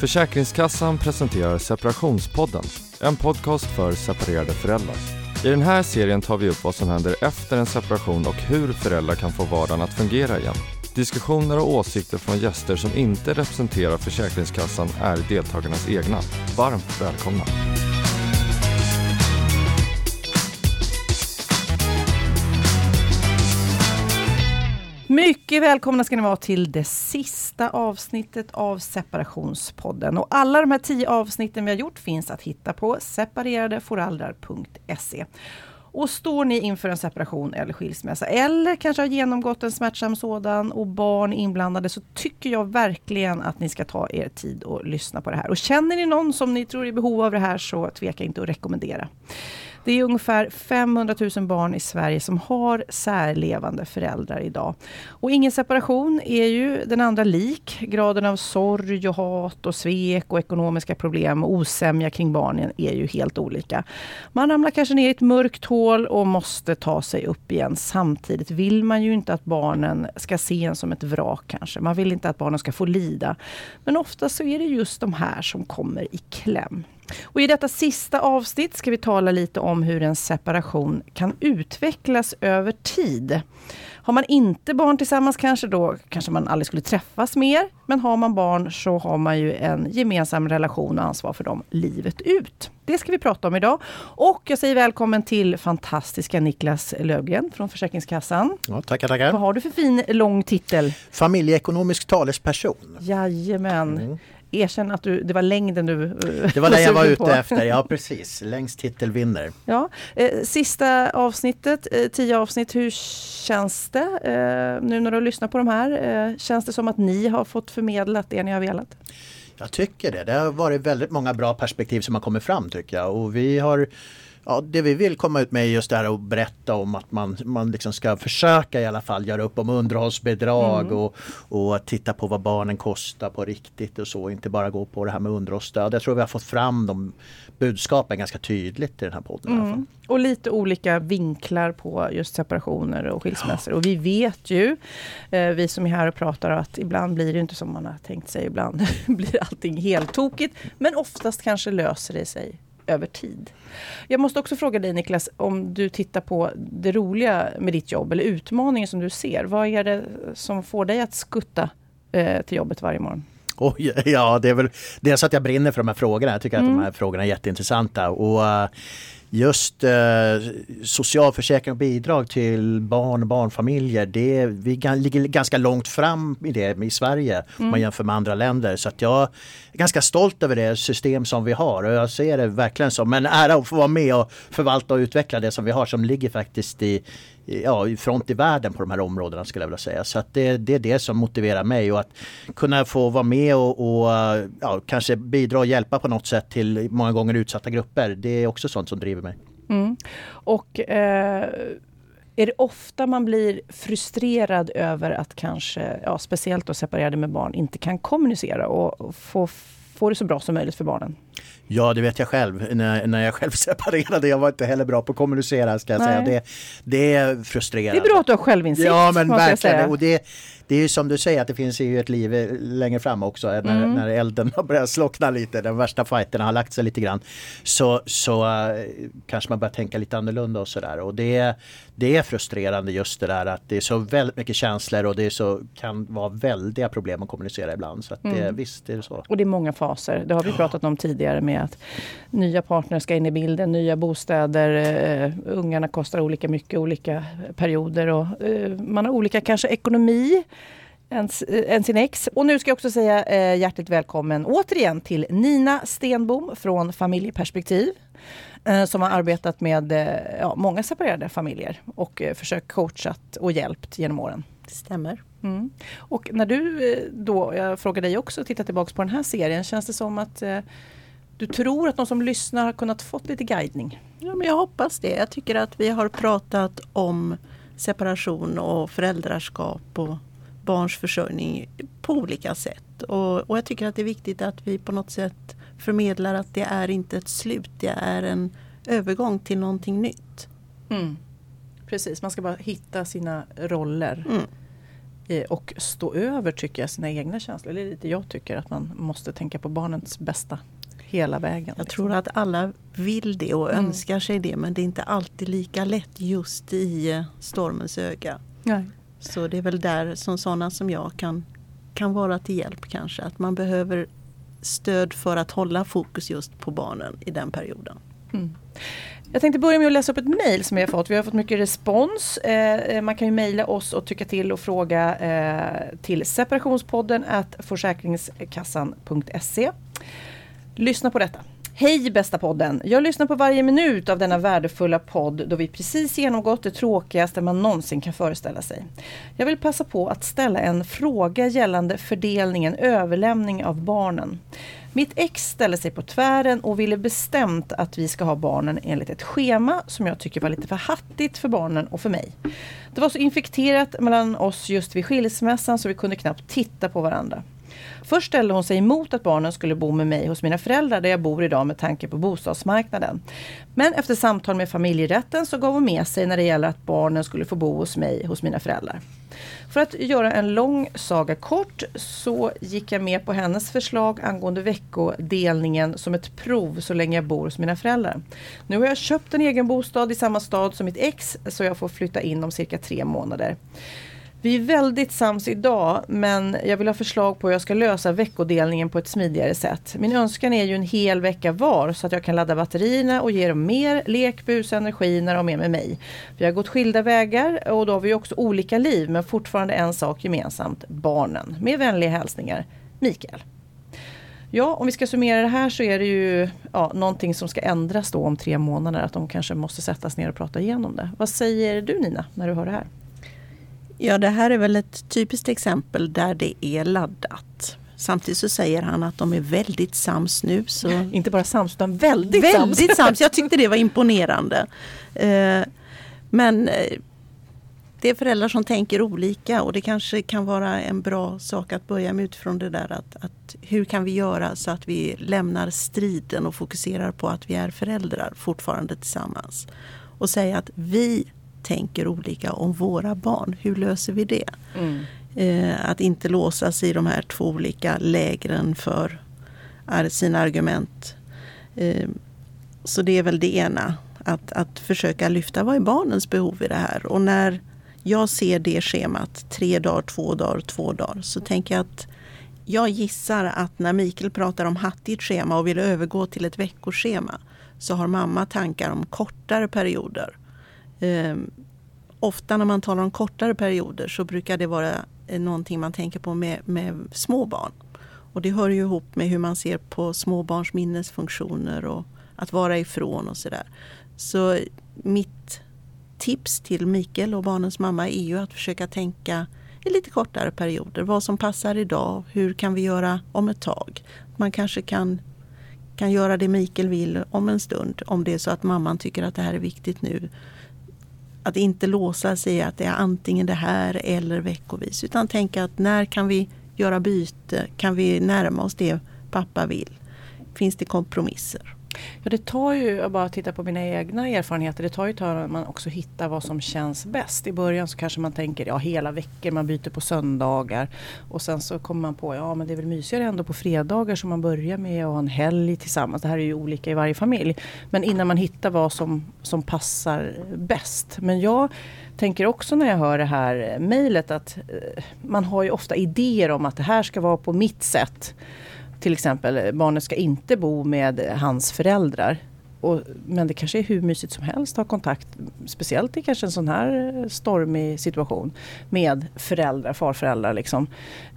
Försäkringskassan presenterar Separationspodden, en podcast för separerade föräldrar. I den här serien tar vi upp vad som händer efter en separation och hur föräldrar kan få vardagen att fungera igen. Diskussioner och åsikter från gäster som inte representerar Försäkringskassan är deltagarnas egna. Varmt välkomna! Mycket välkomna ska ni vara till det sista avsnittet av Separationspodden. Och alla de här tio avsnitten vi har gjort finns att hitta på separeradeforaldrar.se. Och står ni inför en separation eller skilsmässa eller kanske har genomgått en smärtsam sådan och barn inblandade så tycker jag verkligen att ni ska ta er tid och lyssna på det här. Och känner ni någon som ni tror är i behov av det här så tveka inte att rekommendera. Det är ungefär 500 000 barn i Sverige som har särlevande föräldrar idag. Och ingen separation är ju den andra lik. Graden av sorg och hat och svek och ekonomiska problem och osämja kring barnen är ju helt olika. Man ramlar kanske ner i ett mörkt hål och måste ta sig upp igen. Samtidigt vill man ju inte att barnen ska se en som ett vrak kanske. Man vill inte att barnen ska få lida. Men ofta så är det just de här som kommer i kläm. Och I detta sista avsnitt ska vi tala lite om hur en separation kan utvecklas över tid. Har man inte barn tillsammans kanske då kanske man aldrig skulle träffas mer. Men har man barn så har man ju en gemensam relation och ansvar för dem livet ut. Det ska vi prata om idag. Och jag säger välkommen till fantastiska Niklas Lövgren från Försäkringskassan. Ja, tackar, tackar. Vad har du för fin lång titel? Familjeekonomisk talesperson. Jajamän. Mm erkänn att du, det var längden du Det var det jag var ute på. efter, ja precis. Längst titel vinner. Ja. Eh, sista avsnittet, eh, tio avsnitt, hur känns det eh, nu när du lyssnar på de här? Eh, känns det som att ni har fått förmedlat det ni har velat? Jag tycker det. Det har varit väldigt många bra perspektiv som har kommit fram tycker jag. Och vi har Ja, det vi vill komma ut med är just det här att berätta om att man, man liksom ska försöka i alla fall göra upp om underhållsbidrag mm. och, och titta på vad barnen kostar på riktigt och så. Inte bara gå på det här med underhållsstöd. Jag tror vi har fått fram de budskapen ganska tydligt i den här podden. Mm. Och lite olika vinklar på just separationer och skilsmässor. Ja. Och vi vet ju, eh, vi som är här och pratar, att ibland blir det inte som man har tänkt sig. Ibland blir allting helt tokigt. Men oftast kanske löser det sig över tid. Jag måste också fråga dig Niklas, om du tittar på det roliga med ditt jobb eller utmaningen som du ser. Vad är det som får dig att skutta eh, till jobbet varje morgon? Oj, ja, det är väl dels att jag brinner för de här frågorna. Jag tycker mm. att de mm. här frågorna är jätteintressanta. Och, uh, just eh, socialförsäkring och bidrag till barn och barnfamiljer, det, vi ligger ganska långt fram i det i Sverige mm. om man mm. jämför med andra länder. Så att jag är ganska stolt över det system som vi har och jag ser det verkligen som en ära att få vara med och förvalta och utveckla det som vi har som ligger faktiskt i, ja, i front i världen på de här områdena skulle jag vilja säga. Så att det, det är det som motiverar mig och att kunna få vara med och, och ja, kanske bidra och hjälpa på något sätt till många gånger utsatta grupper. Det är också sånt som driver mig. Mm. Och eh, är det ofta man blir frustrerad över att kanske, ja, speciellt då separerade med barn, inte kan kommunicera och få, få det så bra som möjligt för barnen? Ja, det vet jag själv. När, när jag själv separerade, jag var inte heller bra på att kommunicera ska jag säga. Det, det är frustrerande. Det är bra att du har självinsikt. Ja, men verkligen. Och det, det är ju som du säger att det finns ju ett liv längre fram också när, mm. när elden har börjat slockna lite, den värsta fighten har lagt sig lite grann. Så, så uh, kanske man börjar tänka lite annorlunda och sådär. Och det, det är frustrerande just det där att det är så väldigt mycket känslor och det så, kan vara väldiga problem att kommunicera ibland. Så att det, mm. visst är det så. Och det är många faser. Det har vi pratat om tidigare med att nya partner ska in i bilden, nya bostäder, uh, ungarna kostar olika mycket, olika perioder och uh, man har olika kanske ekonomi än, än sin ex. Och nu ska jag också säga eh, hjärtligt välkommen återigen till Nina Stenbom från Familjeperspektiv. Eh, som har arbetat med eh, ja, många separerade familjer och eh, försökt coachat och hjälpt genom åren. Det stämmer. Mm. Och när du eh, då, jag frågar dig också, tittar tillbaka på den här serien, känns det som att eh, du tror att de som lyssnar har kunnat fått lite guidning? Ja, men jag hoppas det. Jag tycker att vi har pratat om separation och föräldraskap och barns försörjning på olika sätt. Och, och, jag tycker att det är viktigt att vi på något sätt förmedlar att det är inte ett slut, det är en övergång till någonting nytt. Mm. Precis, man ska bara hitta sina roller. Mm. eh, och stå över tycker jag sina egna känslor. Det är lite jag tycker att man måste tänka på barnets bästa hela vägen. Jag liksom. tror att alla vill det och Mm. önskar sig det men det är inte alltid lika lätt just i stormens öga. Nej. Så det är väl där som sådana som jag kan, kan vara till hjälp kanske. Att man behöver stöd för att hålla fokus just på barnen i den perioden. Mm. Jag tänkte börja med att läsa upp ett mejl som vi har fått. Vi har fått mycket respons. Eh, eh man kan ju mejla oss och tycka till och fråga eh, till separationspodden at försäkringskassan.se. Lyssna på detta. Hej bästa podden! Jag lyssnar på varje minut av denna värdefulla podd då vi precis genomgått det tråkigaste man någonsin kan föreställa sig. Jag vill passa på att ställa en fråga gällande fördelningen överlämning av barnen. Mitt ex ställde sig på tvären och ville bestämt att vi ska ha barnen enligt ett schema som jag tycker var lite för hattigt för barnen och för mig. Det var så infekterat mellan oss just vid skilsmässan så vi kunde knappt titta på varandra. Först ställde hon sig emot att barnen skulle bo med mig hos mina föräldrar där jag bor idag med tanke på bostadsmarknaden. Men efter samtal med familjerätten så gav hon med sig när det gäller att barnen skulle få bo hos mig hos mina föräldrar. För att göra en lång saga kort så gick jag med på hennes förslag angående veckodelningen som ett prov så länge jag bor hos mina föräldrar. Nu har jag köpt en egen bostad i samma stad som mitt ex så jag får flytta in om cirka tre månader. Vi är väldigt sams idag men jag vill ha förslag på hur jag ska lösa veckodelningen på ett smidigare sätt. Min önskan är ju en hel vecka var så att jag kan ladda batterierna och ge dem mer lek, bus och energi när de är med mig. Vi har gått skilda vägar och då har vi också olika liv men fortfarande en sak gemensamt, barnen. Med vänliga hälsningar, Mikael. Ja, om vi ska summera det här så är det ju ja, någonting som ska ändras då om tre månader. Att de kanske måste sättas ner och prata igenom det. Vad säger du Nina när du hör det här? Ja, det här är väl ett typiskt exempel där det är laddat. Samtidigt så säger han att de är väldigt sams nu. Så Inte bara sams utan väldigt, sams. väldigt sams. Jag tyckte det var imponerande. Eh, Men eh, det är föräldrar som tänker olika och det kanske kan vara en bra sak att börja med utifrån det där att, att hur kan vi göra så att vi lämnar striden och fokuserar på att vi är föräldrar fortfarande tillsammans. Och säga att vi tänker olika om våra barn. Hur löser vi det? Mm. Eh, att inte låsa sig i de här två olika lägren för sina argument. Eh, så det är väl det ena. Att, att försöka lyfta vad är barnens behov i det här. Och när jag ser det schemat, tre dagar, två dagar, två dagar, så tänker jag att jag gissar att när Mikael pratar om hattigt schema och vill övergå till ett veckoschema så har mamma tankar om kortare perioder. Eh, ofta när man talar om kortare perioder så brukar det vara eh, någonting man tänker på med, med små barn. Och det hör ju ihop med hur man ser på småbarns minnesfunktioner och att vara ifrån och sådär. Så mitt tips till Mikael och barnens mamma är ju att försöka tänka i lite kortare perioder. Vad som passar idag, hur kan vi göra om ett tag? Man kanske kan, kan göra det Mikael vill om en stund om det är så att mamman tycker att det här är viktigt nu. Att inte låsa sig i att det är antingen det här eller veckovis utan tänka att när kan vi göra byte? Kan vi närma oss det pappa vill? Finns det kompromisser? Ja, det tar ju, jag bara tittar på mina egna erfarenheter, det tar ju ett tag att man också hittar vad som känns bäst. I början så kanske man tänker, ja hela veckor, man byter på söndagar. Och sen så kommer man på, ja men det är väl mysigare ändå på fredagar som man börjar med att ha en helg tillsammans. Det här är ju olika i varje familj. Men innan man hittar vad som, som passar bäst. Men jag tänker också när jag hör det här mejlet att eh, man har ju ofta idéer om att det här ska vara på mitt sätt. Till exempel, barnet ska inte bo med hans föräldrar. Och, men det kanske är hur mysigt som helst att ha kontakt, speciellt i kanske en sån här stormig situation, med föräldrar, farföräldrar liksom,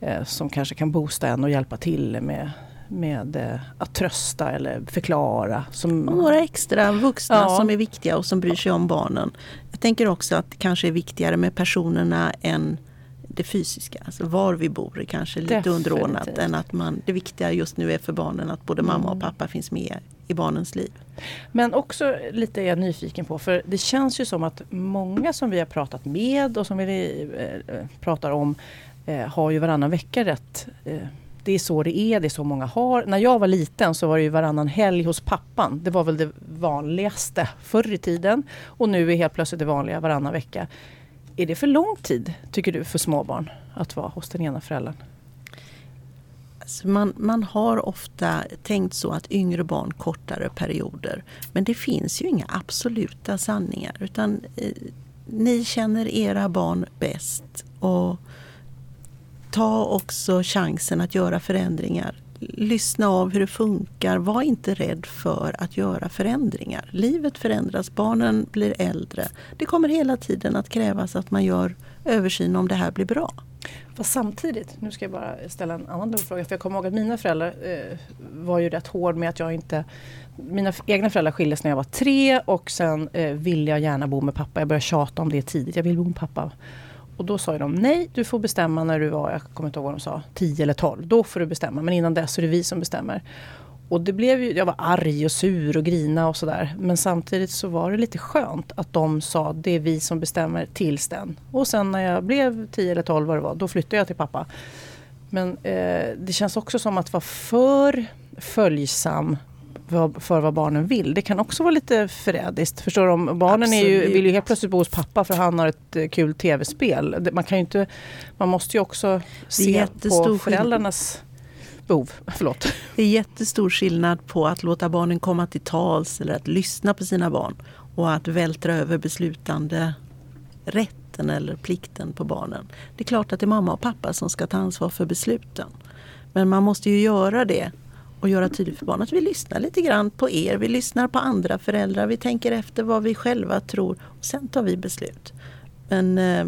eh, som kanske kan boosta en och hjälpa till med, med eh, att trösta eller förklara. Som, Och några extra vuxna Ja. som är viktiga och som bryr sig om barnen. Jag tänker också att det kanske är viktigare med personerna än det fysiska. Alltså var vi bor är kanske lite Definitivt. underordnat än att man, det viktiga just nu är för barnen att både mamma och Mm. pappa finns med i barnens liv. Men också lite är jag nyfiken på, för det känns ju som att många som vi har pratat med och som vi eh, eh, pratar om eh, har ju varannan vecka rätt. Det är så det är, det är så många har. När jag var liten så var det ju varannan helg hos pappan. Det var väl det vanligaste förr i tiden. Och nu är helt plötsligt det vanliga varannan vecka är det för lång tid, tycker du, för småbarn att vara hos den ena föräldern? Alltså man, man har ofta tänkt så att yngre barn kortare perioder. Men det finns ju inga absoluta sanningar. Utan eh, ni känner era barn bäst. Och ta också chansen att göra förändringar. Lyssna av hur det funkar. Var inte rädd för att göra förändringar. Livet förändras, barnen blir äldre. Det kommer hela tiden att krävas att man gör översyn om det här blir bra. Fast samtidigt, nu ska jag bara ställa en annan dum fråga. För jag kommer ihåg att mina föräldrar eh, var ju rätt hård med att jag inte... Mina egna föräldrar skildes när jag var tre och sen eh, ville jag gärna bo med pappa. Jag började tjata om det tidigt. Jag vill bo med pappa. Och då sa de nej, du får bestämma när du var, jag kommer inte ihåg vad de sa, 10 eller 12. Då får du bestämma, men innan dess är det vi som bestämmer. Och det blev ju, jag var arg och sur och grina och sådär. Men samtidigt så var det lite skönt att de sa det är vi som bestämmer tills den. Och sen när jag blev 10 eller 12 vad det var, då flyttade jag till pappa. Men eh, det känns också som att vara för följsam för vad barnen vill. Det kan också vara lite förrädiskt. Förstår du? Barnen är ju, vill ju helt plötsligt bo hos pappa för han har ett eh, kul tv-spel. Man, kan ju inte, man måste ju också se på föräldrarnas behov. Förlåt. Det är jättestor skillnad på att låta barnen komma till tals eller att lyssna på sina barn och att vältra över beslutande rätten eller plikten på barnen. Det är klart att det är mamma och pappa som ska ta ansvar för besluten. Men man måste ju göra det och göra tydligt för barnen att vi lyssnar lite grann på er. Vi lyssnar på andra föräldrar. Vi tänker efter vad vi själva tror och sen tar vi beslut. Men eh,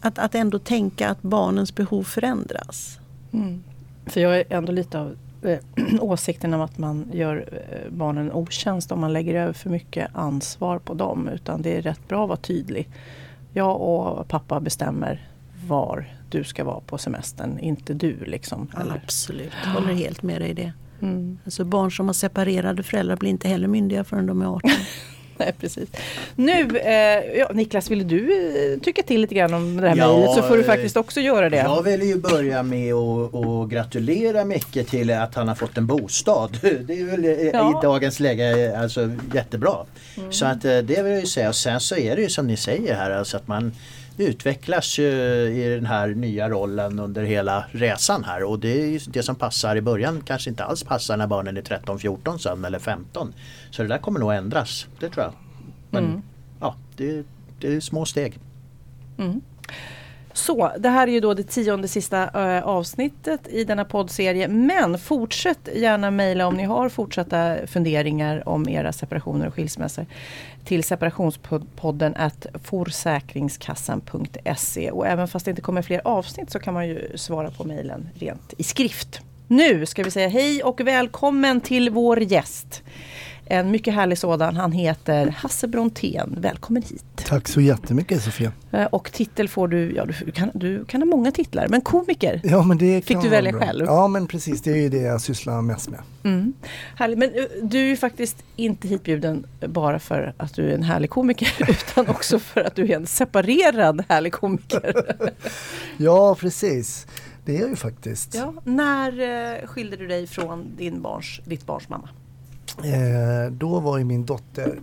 att, att ändå tänka att barnens behov förändras. Mm. För jag är ändå lite av eh, åsikten om att man gör eh, barnen en otjänst om man lägger över för mycket ansvar på dem. Utan det är rätt bra att vara tydlig. Jag och pappa bestämmer var du ska vara på semestern, inte du. Liksom, eller? Absolut, håller helt med dig i det. Mm. Alltså barn som har separerade föräldrar blir inte heller myndiga förrän de är 18. Nej, precis. Nu, eh, ja, Niklas, vill du eh, tycka till lite grann om det här ja, mejlet så får du eh, faktiskt också göra det. Jag vill ju börja med att gratulera Micke till att han har fått en bostad. Det är väl ja. i dagens läge alltså jättebra. Mm. Så att det vill jag ju säga. Och sen så är det ju som ni säger här alltså att man utvecklas ju i den här nya rollen under hela resan här och det det som passar i början kanske inte alls passar när barnen är 13, 14 sen eller 15. Så det där kommer nog ändras, det tror jag. Men mm. ja, det, det är små steg. Mm. Så, det här är ju då det tionde sista äh, avsnittet i denna poddserie. Men fortsätt gärna mejla om ni har fortsatta funderingar om era separationer och skilsmässor till separationspodden at forsäkringskassan.se. Och även fast det inte kommer fler avsnitt så kan man ju svara på mejlen rent i skrift. Nu ska vi säga hej och välkommen till vår gäst. En mycket härlig sådan. Han heter Hasse Brontén. Välkommen hit. Tack så jättemycket Sofia. Eh, och titel får du, ja du kan, du kan ha många titlar, men komiker ja, men det fick du välja själv. Ja men precis, det är ju det jag sysslar mest med. Mm. Härligt. Men eh, du är ju faktiskt inte hitbjuden bara för att du är en härlig komiker utan också för att du är en separerad härlig komiker. ja precis, det är jag ju faktiskt. Ja. När eh, skilde du dig från din barns, ditt barns mamma? Eh, då var ju min dotter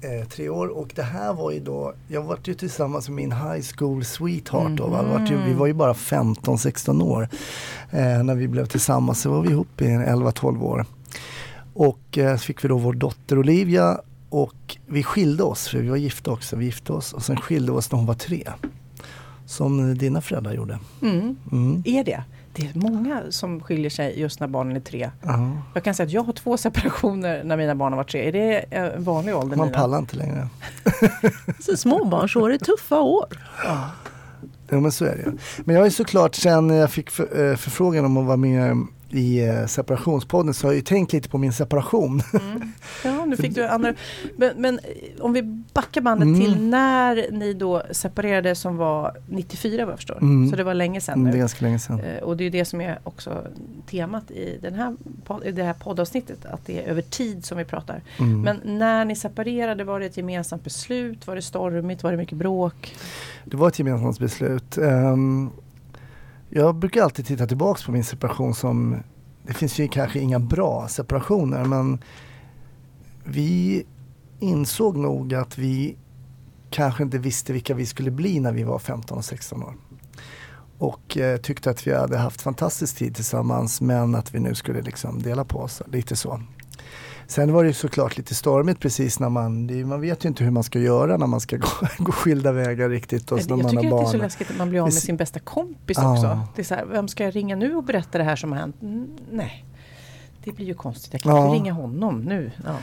eh, tre år och det här var ju då, jag var ju tillsammans med min high school sweetheart mm. då, va? Var ju, vi var ju bara 15-16 år eh, när vi blev tillsammans, så var vi ihop i 11-12 år. Och eh, så fick vi då vår dotter Olivia och vi skilde oss, för vi var gifta också, vi gifte oss och sen skilde vi oss när hon var tre. Som dina föräldrar gjorde. Mm. Mm. Är det? Det är många som skiljer sig just när barnen är tre. Uh-huh. Jag kan säga att jag har två separationer när mina barn har varit tre. Är det en vanlig ålder? Man pallar inte längre. så småbarnsår är tuffa år. Ja. ja men så är det. Men jag ju såklart sen jag fick för, eh, förfrågan om att vara med i eh, separationspodden så har jag ju tänkt lite på min separation. Mm. Ja, nu fick du andra. Men, men, eh, om vi backar bandet mm. till när ni då separerade som var 94 vad jag förstår. Mm. Så det var länge sedan nu. Det är ganska länge sedan. Eh, och det är det som är också temat i, den här, i det här poddavsnittet. Att det är över tid som vi pratar. Mm. Men när ni separerade, var det ett gemensamt beslut? Var det stormigt? Var det mycket bråk? Det var ett gemensamt beslut. Um, jag brukar alltid titta tillbaka på min separation som, det finns ju kanske inga bra separationer men vi insåg nog att vi kanske inte visste vilka vi skulle bli när vi var 15 och 16 år. Och eh, tyckte att vi hade haft fantastisk tid tillsammans men att vi nu skulle liksom dela på oss. Lite så. Sen var det ju såklart lite stormigt precis när man, man vet ju inte hur man ska göra när man ska gå, gå skilda vägar riktigt. Och jag man tycker har att barn. det är så läskigt att man blir av med sin bästa kompis Ja. också. Det är så här, vem ska jag ringa nu och berätta det här som har hänt? Nej, det blir ju konstigt. Jag kan Ja. inte ringa honom nu. Ja.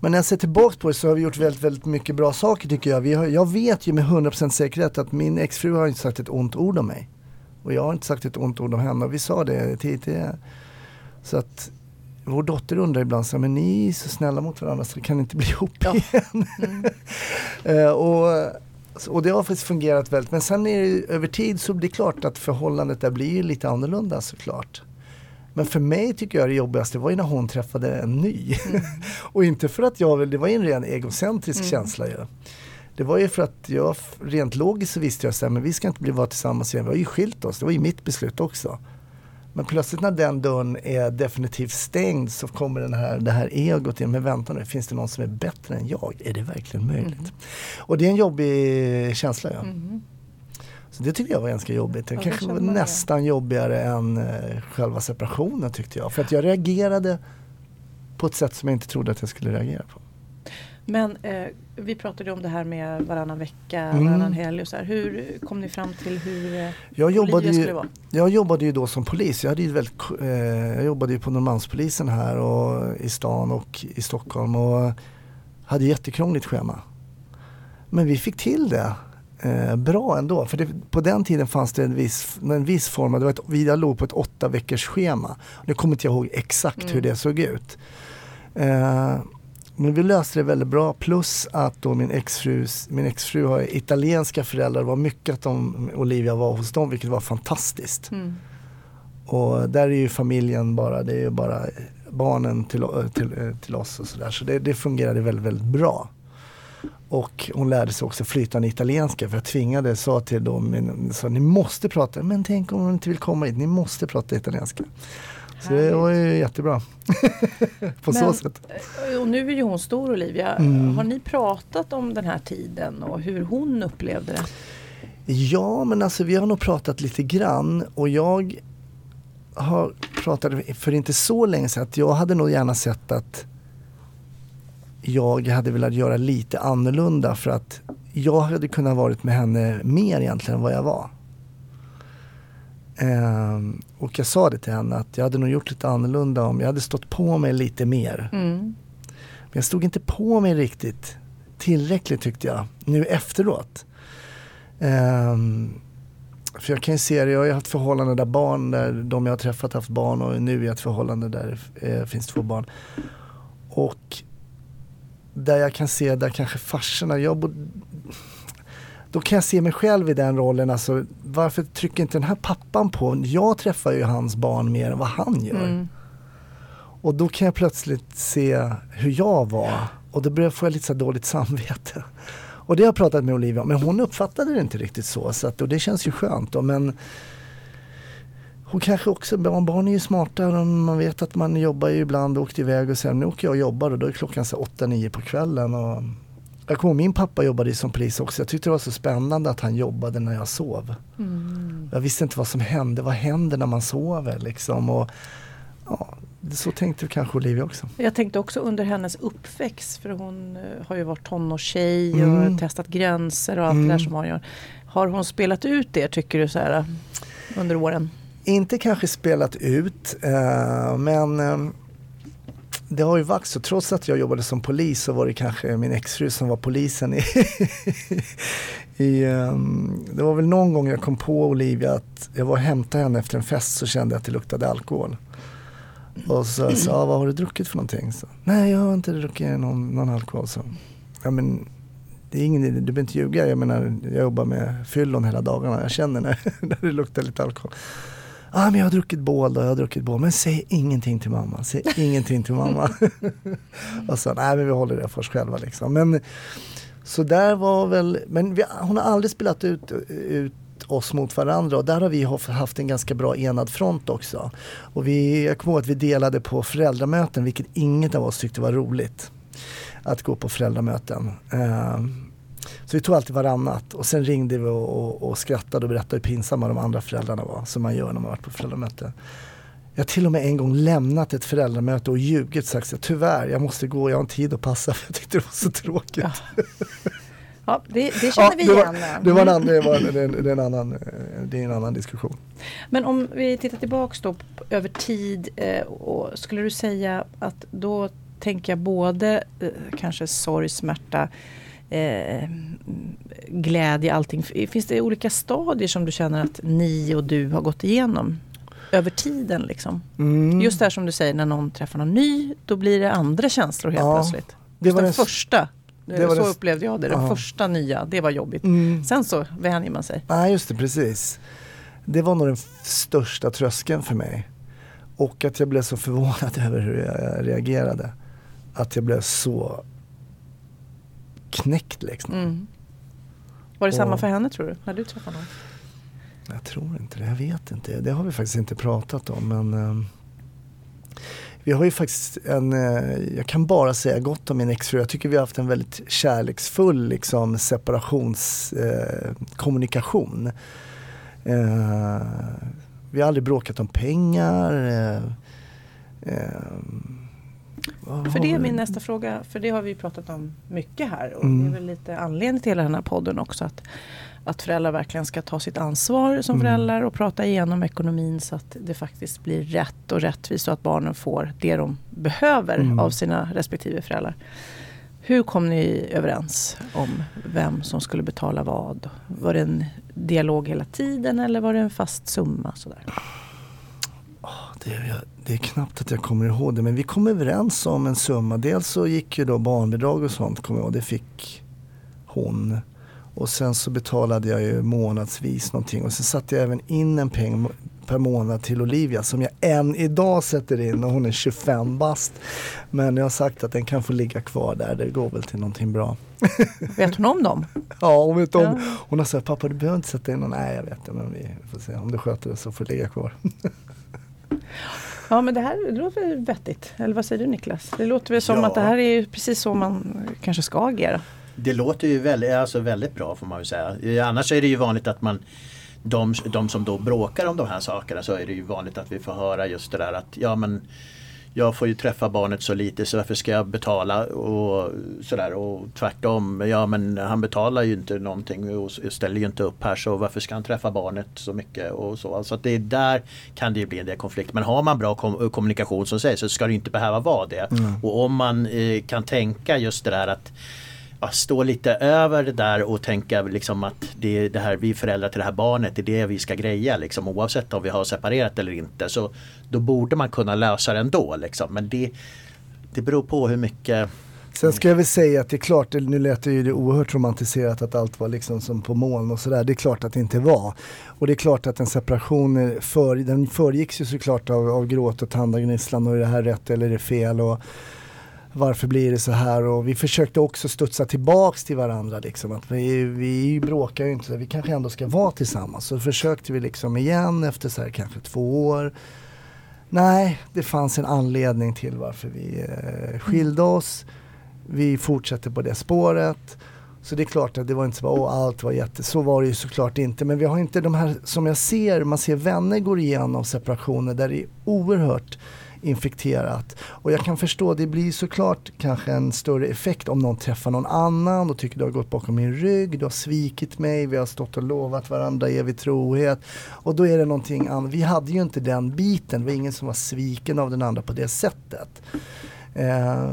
Men när jag ser tillbaks på det så har vi gjort väldigt, väldigt mycket bra saker tycker jag. Vi har, jag vet ju med 100% säkerhet att min exfru har inte sagt ett ont ord om mig. Och jag har inte sagt ett ont ord om henne och vi sa det till Så att vår dotter undrar ibland så men ni är så snälla mot varandra så kan ni inte bli ihop Ja. igen? Mm. Eh, och, och det har faktiskt fungerat väldigt. Men sen är det, över tid så blir det klart att förhållandet där blir lite annorlunda såklart. Men för mig tycker jag det jobbigaste var ju när hon träffade en ny. och inte för att jag det var ju en ren egocentrisk Mm. känsla ju. Det var ju för att jag rent logiskt så visste jag men vi ska inte bli vara tillsammans igen. Vi har ju skilt oss, det var ju mitt beslut också. Men plötsligt när den dörren är definitivt stängd så kommer den här, det här egot in. Men vänta nu, finns det någon som är bättre än jag? Är det verkligen möjligt? Mm. Och det är en jobbig känsla. Ja. Mhm. Så det tyckte jag var ganska jobbigt. Det Ja, kanske var nästan jobbigare än eh, själva separationen tyckte jag. För att jag reagerade på ett sätt som jag inte trodde att jag skulle reagera på. Men eh, vi pratade om det här med varannan vecka, Mm. varannan helg och så här. Hur kom ni fram till hur eh, Jag jobbade, Olivia skulle ju, vara? jag jobbade ju då som polis. Jag, hade ju väldigt, eh, jag jobbade ju på Norrmalmspolisen här och, i stan och i Stockholm och hade jättekrångligt schema. Men vi fick till det eh, bra ändå. För det, på den tiden fanns det en viss, en viss form, det var ett, vi låg på ett åtta veckors schema. Nu kommer inte jag ihåg exakt hur Mm. det såg ut. Eh, men vi löste det väldigt bra plus att då min exfru, min exfru har italienska föräldrar. Det var mycket att de, Olivia var hos dem vilket var fantastiskt. Mm. Och där är ju familjen bara, det är ju bara barnen till, till, till oss och sådär. Så det, det fungerade väldigt, väldigt bra. Och hon lärde sig också flytande italienska för jag tvingade, sa till dem, sa, ni måste prata, men tänk om hon inte vill komma hit, ni måste prata italienska. Så det var ju jättebra. På så Men- sätt. Eh, Och nu är ju hon stor Olivia. Mm. Har ni pratat om den här tiden och hur hon upplevde det? Ja, men alltså vi har nog pratat lite grann och jag har pratat för inte så länge sedan att jag hade nog gärna sett att jag hade velat göra lite annorlunda för att jag hade kunnat varit med henne mer egentligen än vad jag var. Ehm, och jag sa det till henne att jag hade nog gjort lite annorlunda om jag hade stått på mig lite mer. Mm. Men jag stod inte på mig riktigt tillräckligt tyckte jag nu efteråt. Ehm, för jag kan ju se det, jag har ju haft förhållanden där barn, där de jag har träffat haft barn och nu är jag i ett förhållande där det eh, finns två barn. Och där jag kan se, där kanske farsorna, jag bod, då kan jag se mig själv i den rollen. Alltså, varför trycker inte den här pappan på? Jag träffar ju hans barn mer än vad han gör. Mm. Och då kan jag plötsligt se hur jag var och då börjar jag lite så dåligt samvete. Och det har jag pratat med Olivia om, men hon uppfattade det inte riktigt så. så att, och det känns ju skönt då, men hon kanske också, barn, är ju smarta man vet att man jobbar ju ibland och åkt iväg och sen nu åker jag och jobbar och då är klockan så 8-9 på kvällen. Och jag kommer ihåg, min pappa jobbade som polis också. Jag tyckte det var så spännande att han jobbade när jag sov. Mm. Jag visste inte vad som hände. Vad händer när man sover liksom? Och, ja, så tänkte kanske Olivia också. Jag tänkte också under hennes uppväxt, för hon eh, har ju varit tonårstjej Mm. och testat gränser och allt det Mm. där som hon gör. Har hon spelat ut det tycker du så här under åren? Inte kanske spelat ut, eh, men eh, det har ju varit så. Trots att jag jobbade som polis så var det kanske min exfru som var polisen. I, i, um, det var väl någon gång jag kom på Olivia att jag var och hämtade henne efter en fest så kände jag att det luktade alkohol. Och så sa jag, vad har du druckit för någonting? Så, Nej, jag har inte druckit någon, någon alkohol. Så, ja, men det är ingen idé, du behöver inte ljuga. Jag menar, jag jobbar med fyllon hela dagarna. Jag känner när, när det luktar lite alkohol. Ja, ah, men jag har druckit bål då, jag har druckit bål. Men säg ingenting till mamma, säg ingenting till mamma. och så, nej men vi håller det för oss själva liksom. Men så där var väl, men vi, hon har aldrig spelat ut, ut oss mot varandra och där har vi haft- en ganska bra enad front också. Och vi, jag kommer ihåg att vi delade på föräldramöten vilket inget av oss tyckte var roligt. Att gå på föräldramöten. Ehm, Så vi tog alltid varannat och sen ringde vi och, och, och skrattade och berättade hur pinsamma de andra föräldrarna var. Som man gör när man varit på föräldramöte. Jag har till och med en gång lämnat ett föräldramöte och ljugit och sagt tyvärr jag måste gå, jag har en tid att passa för jag tyckte det var så tråkigt. Ja. Ja, det, det känner vi det var, igen. Det, var en, det, var, det, är- det, en annan, det är en annan diskussion. Men om vi tittar tillbaks då över tid eh, och skulle du säga att då tänker jag både eh, kanske sorg, smärta, eh, glädje, allting. Finns det olika stadier som du känner att ni och du har gått igenom? Över tiden liksom. Mm. Just det här som du säger när någon träffar någon ny, då blir det andra känslor helt Ja, plötsligt. det var den första, det var så den- upplevde jag det. Den Ja. första nya, det var jobbigt. Mm. Sen så vänjer man sig. Nej just det, precis. Det var nog den största tröskeln för mig. Och att jag blev så förvånad över hur jag reagerade. Att jag blev så knäckt liksom. Mm. Var det samma Och- för henne tror du? När du träffade någon? Jag tror inte det, jag vet inte. Det har vi faktiskt inte pratat om. Men eh, vi har ju faktiskt en, eh, jag kan bara säga gott om min exfru. Jag tycker vi har haft en väldigt kärleksfull liksom, separationskommunikation. Eh, kommunikation. eh, vi har aldrig bråkat om pengar. Vad För det är min nästa fråga, för det har vi pratat om mycket här och Mm. det är väl lite anledning till hela den här podden också att, att föräldrar verkligen ska ta sitt ansvar som Mm. föräldrar och prata igenom ekonomin så att det faktiskt blir rätt och rättvist och att barnen får det de behöver Mm. av sina respektive föräldrar. Hur kom ni överens om vem som skulle betala vad? Var det en dialog hela tiden eller var det en fast summa? Sådär? Det är, det är knappt att jag kommer ihåg det men vi kom överens om en summa. Dels så gick ju då barnbidrag och sånt kommer jag ihåg. Det fick hon. Och sen så betalade jag ju månadsvis någonting och sen satte jag även in en peng per månad till Olivia som jag än idag sätter in och hon är 25 bast. Men jag har sagt att den kan få ligga kvar där, det går väl till någonting bra. Vet hon om dem? Ja, hon vet om. Ja. Hon har sagt pappa du behöver inte sätta in någon. Nej jag vet det men vi får se. Om du sköter det så får det ligga kvar. Ja men det här låter vettigt. Eller vad säger du Niklas? Det låter väl som Ja. att det här är precis så man kanske ska agera. Det låter ju väldigt, alltså väldigt bra får man väl säga. Annars är det ju vanligt att man de, de som då bråkar om de här sakerna så är det ju vanligt att vi får höra just det där att ja men jag får ju träffa barnet så lite så varför ska jag betala och sådär och tvärtom. Ja men han betalar ju inte någonting och ställer ju inte upp här så varför ska han träffa barnet så mycket och så. Alltså att det är där kan det ju bli en del konflikt. Men har man bra kom kommunikation som sägs så ska det inte behöva vara det. Och om man eh, kan tänka just det där att ja, stå lite över det där och tänka liksom att det är det här vi är föräldrar till det här barnet, det är det vi ska greja liksom oavsett om vi har separerat eller inte. Så då borde man kunna lösa det ändå liksom. Men det, det beror på hur mycket Sen ska jag väl säga att det är klart, nu lät det ju det oerhört romantiserat att allt var liksom som på moln och sådär. Det är klart att det inte var. Och det är klart att en separation, för, den föregicks ju såklart av, av gråt och tandagnisslan och är det här rätt eller är det fel och varför blir det så här och vi försökte också studsa tillbaks till varandra liksom att vi, vi bråkar ju inte, vi kanske ändå ska vara tillsammans. Så försökte vi liksom igen efter så här kanske två år. Nej, det fanns en anledning till varför vi eh, skilde oss. Vi fortsätter på det spåret. Så det är klart att det var inte så bara, åh, allt var jätte, så var det ju såklart inte. Men vi har inte de här, som jag ser, man ser vänner går igenom separationer där det är oerhört infekterat. Och jag kan förstå, det blir såklart kanske en större effekt om någon träffar någon annan och tycker du har gått bakom min rygg, du har svikit mig, vi har stått och lovat varandra evig trohet. Och då är det någonting annat. Vi hade ju inte den biten, det var ingen som var sviken av den andra på det sättet. Eh,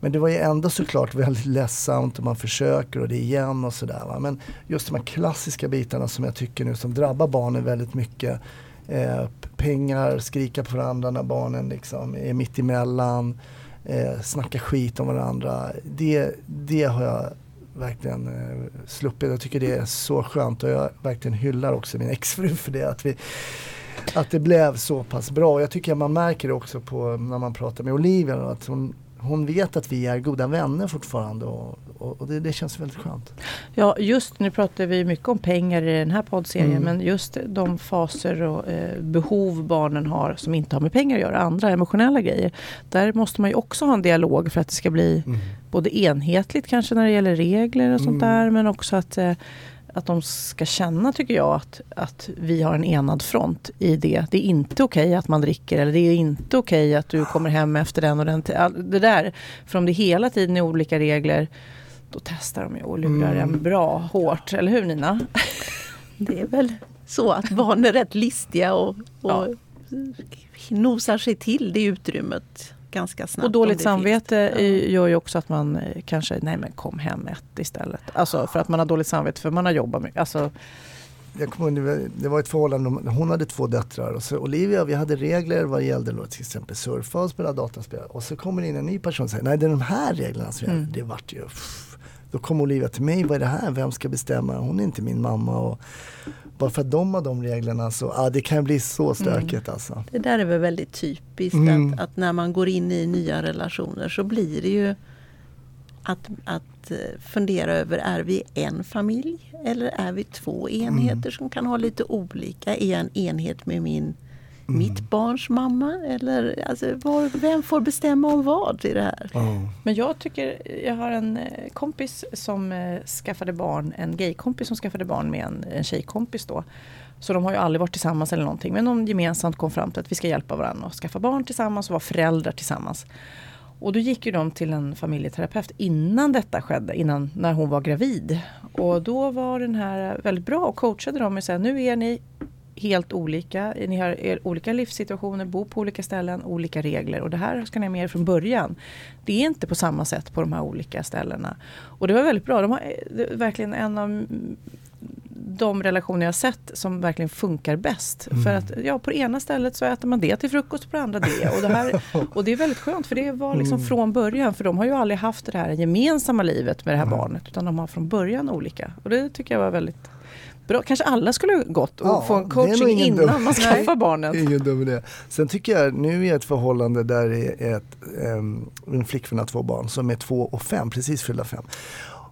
men det var ju ändå såklart väldigt ledsamt och man försöker och det igen och sådär. Men just de här klassiska bitarna som jag tycker nu som drabbar barnen väldigt mycket. Eh, pengar, skrika på varandra när barnen liksom är mitt emellan. Eh, snacka skit om varandra. Det, det har jag verkligen eh, sluppit. Jag tycker det är så skönt och jag verkligen hyllar också min exfru för det. Att, vi, att det blev så pass bra. Jag tycker att man märker det också på när man pratar med Olivia. Att hon hon vet att vi är goda vänner fortfarande och, och, och det, det, känns väldigt skönt. Ja just nu pratar vi mycket om pengar i den här poddserien mm. men just de faser och eh, behov barnen har som inte har med pengar att göra, andra emotionella grejer. Där måste man ju också ha en dialog för att det ska bli mm. både enhetligt kanske när det gäller regler och sånt mm. där men också att eh, att de ska känna, tycker jag, att, att vi har en enad front i det. Det är inte okej okay att man dricker eller det är inte okej okay att du kommer hem efter den och den. Det där, för om det hela tiden är olika regler, då testar de ju och lurar mm. en bra hårt. Eller hur Nina? Det är väl så att barn är rätt listiga och, och ja. nosar sig till det utrymmet ganska snabbt. Och dåligt samvete finns. gör ju också att man eh, kanske, nej men kom hem ett istället. Alltså för att man har dåligt samvete för man har jobbat mycket. Alltså, jag kommer det var ett förhållande, hon hade två döttrar och så Olivia, vi hade regler vad gällde då, till exempel surfa och spela dataspel. Och så kommer det in en ny person och säger, nej det är de här reglerna som mm. Det vart ju, pff. Då kom Olivia till mig, vad är det här? Vem ska bestämma? Hon är inte min mamma. Och bara för att de har de reglerna så ah, det kan bli så stökigt mm. alltså. Det där är väl väldigt typiskt mm. att, att, när man går in i nya relationer så blir det ju att, att eh, fundera över, är vi en familj eller är vi två enheter mm. som kan ha lite olika? Är jag en enhet med min Mm. Mitt barns mamma? Eller alltså, var, vem får bestämma om vad i det här? Mm. Men jag tycker, jag har en eh, kompis som eh, skaffade barn, en gaykompis som skaffade barn med en, en tjejkompis då. Så de har ju aldrig varit tillsammans eller någonting. Men de gemensamt kom fram till att vi ska hjälpa varandra att skaffa barn tillsammans och vara föräldrar tillsammans. Och då gick ju de till en familjeterapeut innan detta skedde, innan när hon var gravid. Och då var den här väldigt bra och coachade dem med att nu är ni helt olika. Ni har olika livssituationer, bor på olika ställen, olika regler och det här ska ni ha med er från början. Det är inte på samma sätt på de här olika ställena. Och det var väldigt bra. De har verkligen en av de relationer jag sett som verkligen funkar bäst. Mm. För att ja, på det ena stället så äter man det till frukost och på det andra det. Och det, här, och det är väldigt skönt för det var liksom mm. från början. För de har ju aldrig haft det här gemensamma livet med det här mm. barnet. Utan de har från början olika. Och det tycker jag var väldigt Bra. Kanske alla skulle gått och ja, få en coaching innan dum. man skaffar barnet. Ingen dum idé. Sen tycker jag, nu är ett förhållande där det är ett, en flickvän har två barn som är två och fem, precis fyllda fem.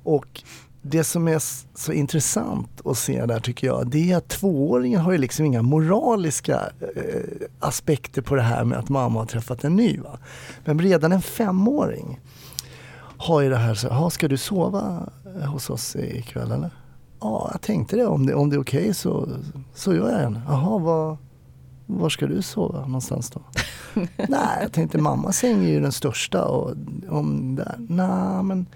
Och det som är så intressant att se där tycker jag, det är att tvååringen har ju liksom inga moraliska eh, aspekter på det här med att mamma har träffat en ny. Va? Men redan en femåring har ju det här, så, ska du sova hos oss ikväll eller? Ja, jag tänkte det. Om det, om det är okej okay så, så gör jag det. Jaha, var, var ska du sova någonstans då? Nej, jag tänkte mamma säng är ju den största. Och om där, nej men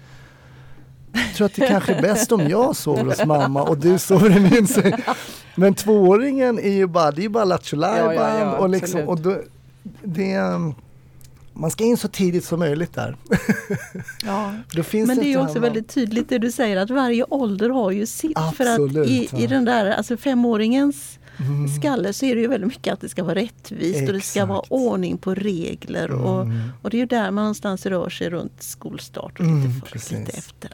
jag tror att det kanske är bäst om jag sover hos mamma och du sover i min säng. Men tvååringen är ju bara, det är bara lattjo ja, ja, ja, och, liksom, och då, det, man ska in så tidigt som möjligt där. Ja. Men det är också väldigt tydligt det du säger att varje ålder har ju sitt. Absolut, för att i, i den där alltså femåringens mm. skalle så är det ju väldigt mycket att det ska vara rättvist Exakt. och det ska vara ordning på regler. Mm. Och, och det är ju där man någonstans rör sig runt skolstart och lite, mm, för, lite efter.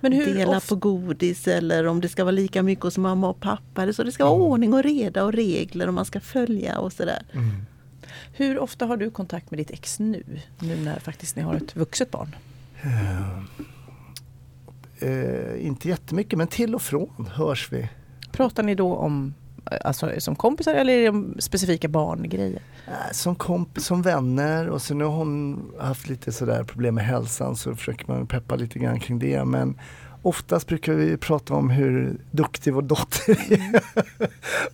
Men hur dela ofta... på godis eller om det ska vara lika mycket hos mamma och pappa. Eller så det ska vara mm. ordning och reda och regler och man ska följa och sådär. Mm. Hur ofta har du kontakt med ditt ex nu? Nu när faktiskt ni har ett vuxet barn. Uh, uh, inte jättemycket men till och från hörs vi. Pratar ni då om alltså, som kompisar eller är det specifika barngrejer? Som kompis, som vänner och så nu har hon haft lite sådär problem med hälsan så försöker man peppa lite grann kring det. Men oftast brukar vi prata om hur duktig vår dotter är.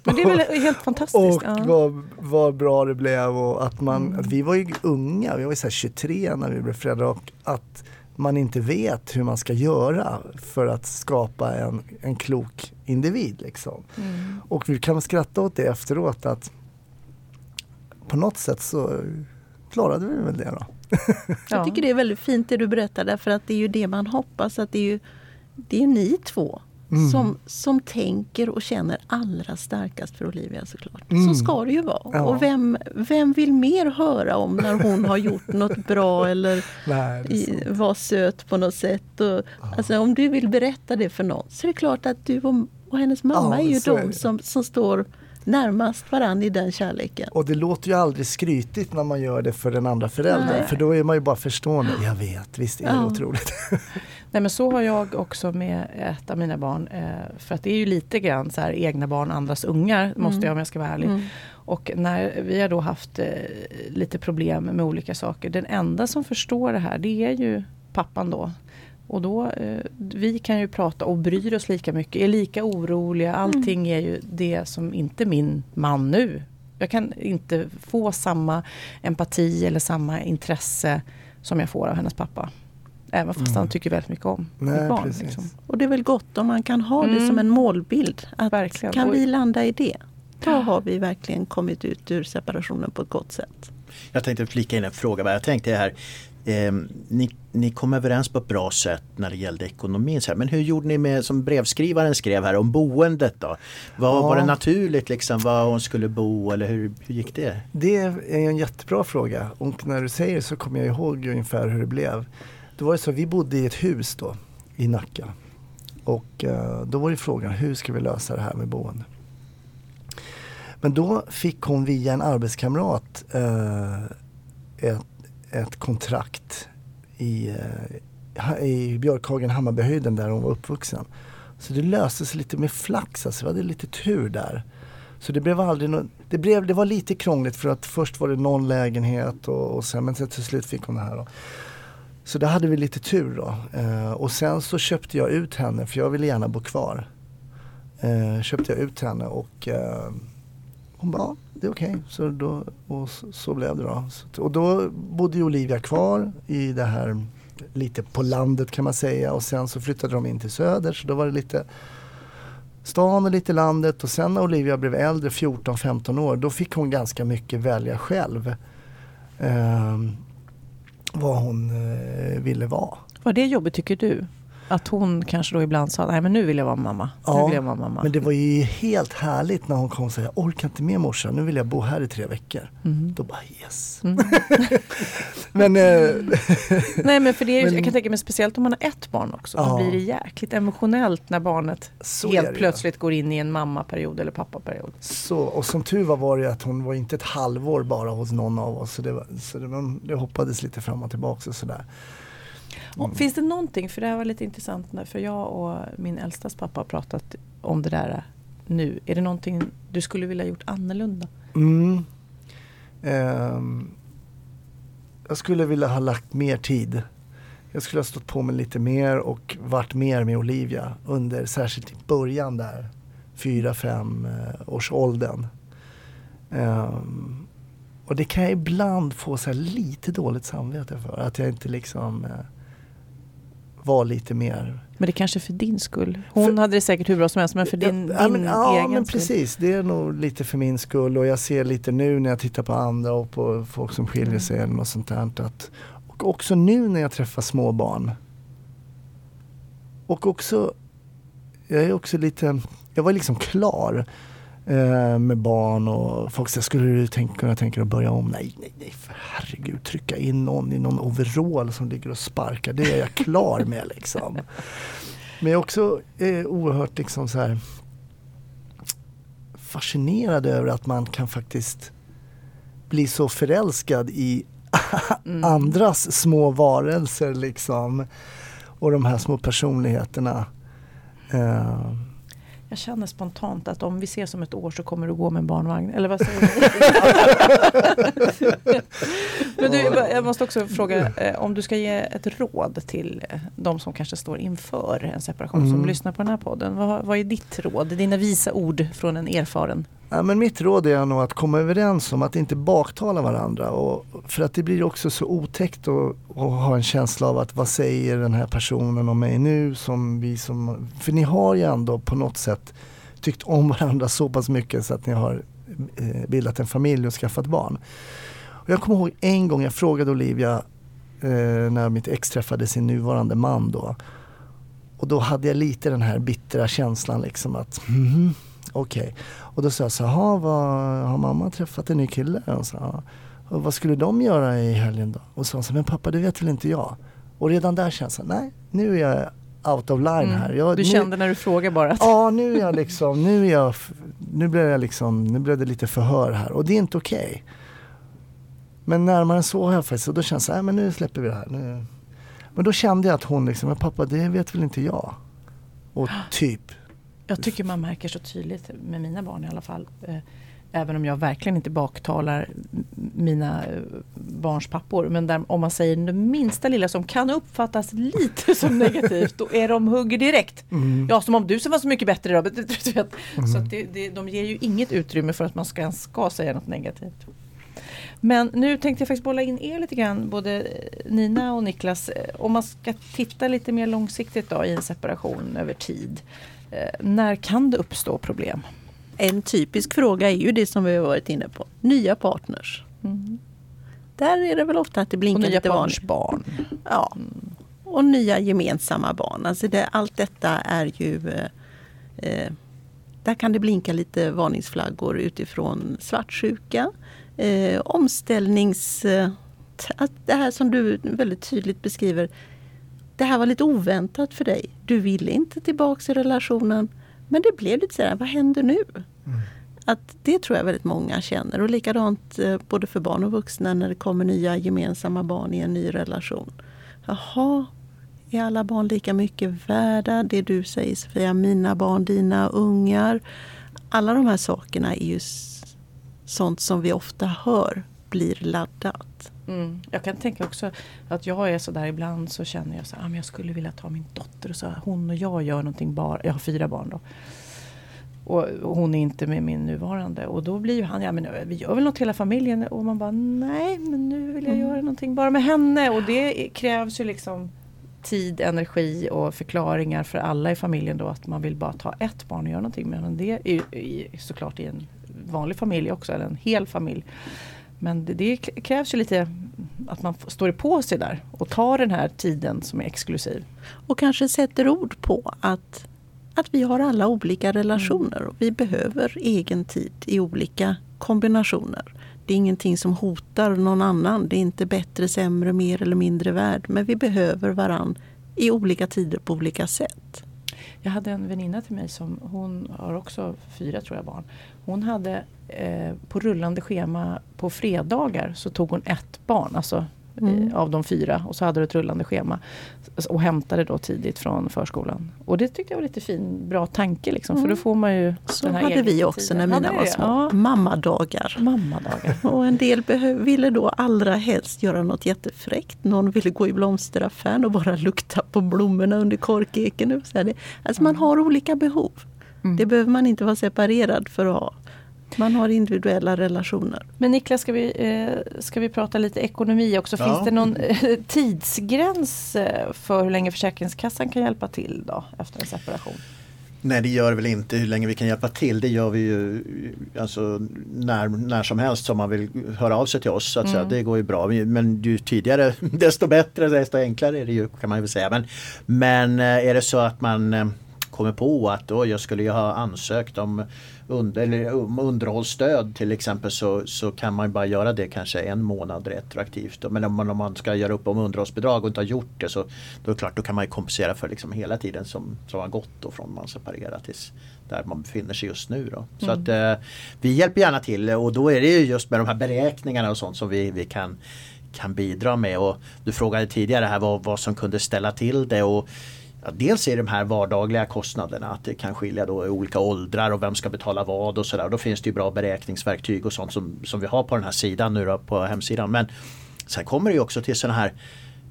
Men det är väl helt fantastiskt? Och ja. vad, vad bra det blev och att man, mm. att vi var ju unga, vi var ju så 23 när vi blev föräldrar och att man inte vet hur man ska göra för att skapa en, en klok individ. Liksom. Mm. Och vi kan skratta åt det efteråt att på något sätt så klarade vi väl det då. Jag tycker det är väldigt fint det du berättar därför att det är ju det man hoppas att det är ju det är ni två mm. som, som tänker och känner allra starkast för Olivia såklart. Mm. Så ska det ju vara. Ja. Och vem, vem vill mer höra om när hon har gjort något bra eller Nej, var söt på något sätt. Och, ja. alltså, om du vill berätta det för någon så är det klart att du och, och hennes mamma ja, är ju de är som, som står närmast varandra i den kärleken. Och det låter ju aldrig skrytigt när man gör det för den andra föräldern. Nej. För då är man ju bara förstående. Jag vet, visst är det Ja. otroligt. Nej men så har jag också med ett av mina barn. Eh, för att det är ju lite grann så här egna barn, andras ungar. Måste jag om jag ska vara ärlig. Mm. Och när vi har då haft eh, lite problem med olika saker. Den enda som förstår det här det är ju pappan då. Och då, eh, vi kan ju prata och bryr oss lika mycket, är lika oroliga. Allting är ju det som inte min man nu. Jag kan inte få samma empati eller samma intresse som jag får av hennes pappa. Även fast han tycker väldigt mycket om Nej, mitt barn. Liksom. Och det är väl gott om man kan ha det Mm. som en målbild. Att Verkligen. Kan vi landa i det? Då har vi verkligen kommit ut ur separationen på ett gott sätt. Jag tänkte flika in en fråga. Jag tänkte här, eh, ni, ni kom överens på ett bra sätt när det gällde ekonomin. Så här. Men hur gjorde ni med, som brevskrivaren skrev här, om boendet då? Var, Ja. var det naturligt liksom var hon skulle bo eller hur, hur gick det? Det är en jättebra fråga och när du säger så kommer jag ihåg ungefär hur det blev. Då var det så, vi bodde i ett hus då i Nacka. Och eh, då var det frågan, hur ska vi lösa det här med boende? Men då fick hon via en arbetskamrat eh, ett, ett kontrakt i, eh, i Björkhagen, Hammarbyhöjden där hon var uppvuxen. Så det löste sig lite med flax, alltså vi hade lite tur där. Så det blev aldrig no det, blev, det var lite krångligt för att först var det någon lägenhet och, och sen, men sen till slut fick hon det här. Då. Så där hade vi lite tur då. Eh, och sen så köpte jag ut henne för jag ville gärna bo kvar. Eh, köpte jag ut henne och eh, hon bara, ja, det är okej. Så, då, och så, så blev det då. Så, och då bodde ju Olivia kvar i det här lite på landet kan man säga och sen så flyttade de in till Söder så då var det lite stan och lite landet och sen när Olivia blev äldre, 14-15 år, då fick hon ganska mycket välja själv. Eh, vad hon eh, ville vara. Var det jobbigt tycker du? Att hon kanske då ibland sa, nej men nu vill jag vara mamma. nu Ja, vill jag vara mamma. Men det var ju helt härligt när hon kom och sa, jag orkar inte med morsan, nu vill jag bo här i tre veckor. Mm. Då bara yes. Mm. Men eh, Nej men för det är, Men- jag kan tänka mig speciellt om man har ett barn också. Ja. Då blir det jäkligt emotionellt när barnet Så helt plötsligt går in i en mammaperiod eller pappaperiod. så, och som tur var var det att hon var inte ett halvår bara hos någon av oss. Så det, var, så det, det hoppades lite fram och tillbaka och sådär. Och Finns det någonting, för det här var lite intressant, för jag och min äldstas pappa har pratat om det där nu. Är det någonting du skulle vilja gjort annorlunda? Mm. Ehm, jag skulle vilja ha lagt mer tid. Jag skulle ha stått på mig lite mer och varit mer med Olivia under särskilt i början där. Fyra, fem eh, års åldern. Ehm, och det kan jag ibland få så här lite dåligt samvete för. Att jag inte liksom eh, var lite mer Men det kanske är för din skull. Hon För- hade det säkert hur bra som helst, men för din, ja, din men, ja, egen men skull. precis. Det är nog lite för min skull och jag ser lite nu när jag tittar på andra och på folk som skiljer sig eller något sånt där. Att, och också nu när jag träffar småbarn. Och också, jag är också lite, jag var liksom klar eh, med barn och folk säger, skulle du tänk, kunna tänka dig att börja om? Nej, nej, nej, för herregud, trycka in någon i någon overall som ligger och sparkar, det är jag klar med liksom. Men jag är också eh, oerhört liksom så här fascinerad över att man kan faktiskt bli så förälskad i Mm. andras små varelser liksom. Och de här små personligheterna. Eh, Jag känner spontant att om vi ses om ett år så kommer du gå med en barnvagn. Eller vad säger du? Men du, jag måste också fråga eh, om du ska ge ett råd till eh, de som kanske står inför en separation som Mm. lyssnar på den här podden. Vad, vad är ditt råd? Dina visa ord från en erfaren? Ja, men mitt råd är nog att komma överens om att inte baktala varandra. Och, för att det blir också så otäckt att, ha en känsla av att vad säger den här personen om mig nu? Som vi som, för ni har ju ändå på något sätt tyckt om varandra så pass mycket så att ni har eh, bildat en familj och skaffat barn. Och jag kommer ihåg en gång jag frågade Olivia eh, när mitt ex träffade sin nuvarande man då. Och då hade jag lite den här bittra känslan liksom att mhm, okej. Och då sa jag så här, "Jaha, vad, har mamma träffat en ny kille? Och, så, och vad skulle de göra i helgen då? Och så sa så här, men pappa det vet väl inte jag? Och redan där känns det, nej nu är jag out of line här. Jag, Du nu, kände när du frågade bara att Ja, nu är jag liksom, nu är jag, nu blev jag liksom, nu blev det lite förhör här och det är inte okej. Men närmare än så har jag faktiskt, och då känns det, nej men nu släpper vi det här. Nu. Men då kände jag att hon liksom, men pappa det vet väl inte jag. Och typ, Jag tycker man märker så tydligt med mina barn i alla fall. eh, Även om jag verkligen inte baktalar mina eh, barns pappor. Men där, om man säger det minsta lilla som kan uppfattas lite som negativt, då är de hugger direkt. Ja, som om du som var så mycket bättre. Du vet. Så att det, det, de ger ju inget utrymme för att man ska, ska säga något negativt. Men nu tänkte jag faktiskt bolla in er lite grann, både Nina och Niklas. Eh, Om man ska titta lite mer långsiktigt då i en separation över tid. Eh, när kan det uppstå problem? En typisk fråga är ju det som vi har varit inne på. Nya partners. Där är det väl ofta att det blinkar lite varning. barn. Ja. Och nya gemensamma barn. Alltså det, allt detta är ju eh, eh, Där kan det blinka lite varningsflaggor utifrån svartsjuka. Eh, omställnings... Eh, att det här som du väldigt tydligt beskriver. Det här var lite oväntat för dig. Du ville inte tillbaks i relationen. Men det blev lite sådär, vad händer nu? Att det tror jag väldigt många känner. Och likadant eh, både för barn och vuxna när det kommer nya gemensamma barn i en ny relation. Jaha, är alla barn lika mycket värda? Det du säger Sofia, mina barn, dina ungar. Alla de här sakerna är ju sånt som vi ofta hör blir laddat. Mm. Jag kan tänka också att jag är sådär ibland så känner jag så ah, men jag skulle vilja ta min dotter och så hon och jag gör någonting bara, jag har fyra barn då. Och och hon är inte med min nuvarande och då blir ju han, ja men vi gör väl något hela familjen och man bara nej men nu vill jag Mm. göra någonting bara med henne och det krävs ju liksom tid, energi och förklaringar för alla i familjen då att man vill bara ta ett barn och göra någonting med men det är ju såklart i en vanlig familj också eller en hel familj. Men det, det krävs ju lite att man står på sig där och tar den här tiden som är exklusiv. Och kanske sätter ord på att, att vi har alla olika relationer och vi behöver egen tid i olika kombinationer. Det är ingenting som hotar någon annan. Det är inte bättre, sämre, mer eller mindre värd. Men vi behöver varann i olika tider på olika sätt. Jag hade en väninna till mig som hon har också fyra tror jag barn. Hon hade eh, på rullande schema på fredagar så tog hon ett barn, alltså Mm. eh, av de fyra och så hade du ett rullande schema. Och hämtade då tidigt från förskolan. Och det tyckte jag var lite fin, bra tanke liksom för då får man ju Så den här hade vi också tiden. när mina Hade var små. Ja, Mammadagar. mammadagar. Och en del ville då allra helst göra något jättefräckt. Någon ville gå i blomsteraffären och bara lukta på blommorna under korkeken. Alltså man har olika behov. Mm. Det behöver man inte vara separerad för att ha. Man har individuella relationer. Men Niklas, ska vi, eh, ska vi prata lite ekonomi också? Ja. Finns det någon eh, tidsgräns eh, för hur länge Försäkringskassan kan hjälpa till då efter en separation? Nej det gör väl inte hur länge vi kan hjälpa till. Det gör vi ju alltså, när, när som helst som man vill höra av sig till oss. Så att säga. Det går ju bra. Men ju tidigare desto bättre, desto enklare är det ju kan man ju säga. Men, men är det så att man kommer på att då jag skulle ju ha ansökt om under, eller, um, underhållsstöd till exempel så, så kan man bara göra det kanske en månad retroaktivt. Men om man, om man ska göra upp om underhållsbidrag och inte har gjort det så då är det klart då kan man ju kompensera för liksom hela tiden som, som har gått då från man separerar tills där man befinner sig just nu. Då. Så att eh, vi hjälper gärna till och då är det ju just med de här beräkningarna och sånt som vi, vi kan kan bidra med. Och du frågade tidigare här vad, vad som kunde ställa till det. Och Ja, dels är det de här vardagliga kostnaderna att det kan skilja då i olika åldrar och vem ska betala vad och sådär. Då finns det ju bra beräkningsverktyg och sånt som, som vi har på den här sidan nu då, på hemsidan. Men sen kommer det ju också till sådana här